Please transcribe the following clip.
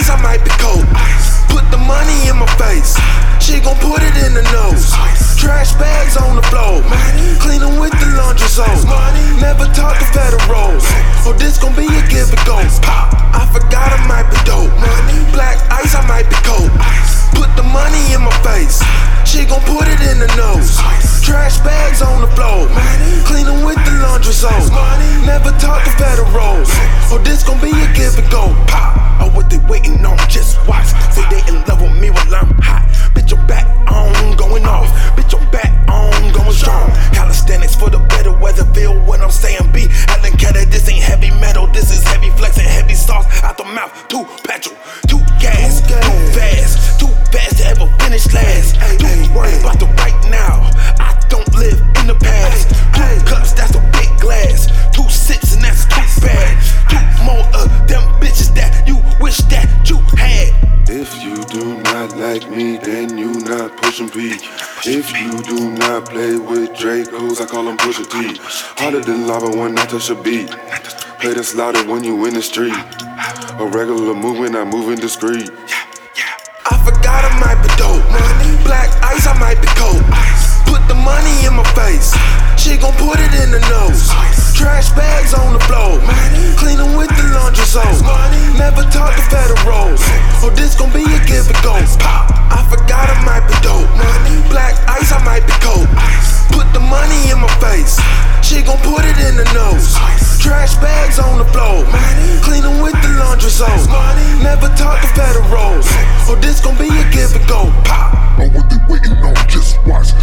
ice, I might be cold. Put the money in my face. She gon' put it in the nose. Trash bags on the floor. Cleaning with the laundry soap. Never talk to federals. Oh, this gon' be a give and go. I forgot I might be dope. Money. Black ice, I might be cold. Put the money in my face. She gon' put it in the nose. Trash bags on the floor. Cleaning with the laundry soap. Never talk to federals. Worried about the right now. I don't live in the past. Two cups, that's a big glass. Two sips, and that's too bad. Two more of them bitches that you wish that you had. If you do not like me, then you not pushing P. If you do not play with Dracos, I call them Pusha T. Harder than lava when I touch a beat. Play this louder when you in the street. A regular movement, I move in discreet. I forgot I might be dope. Money, black ice, I might be cold. Put the money in my face. She gon' put it in the nose. Trash bags on the floor. Cleaning with the laundry soap. Never talk to federals. Oh, this gon' be a give and go. I forgot I might be dope. Money, black ice, I might be cold. Put the money in my face. She gon' put it in the nose. Trash bags on the floor. Cleaning with the laundry soap. Never talk to federals. This gon' be a give and go. Pop. Oh, what they waiting on? Just watch.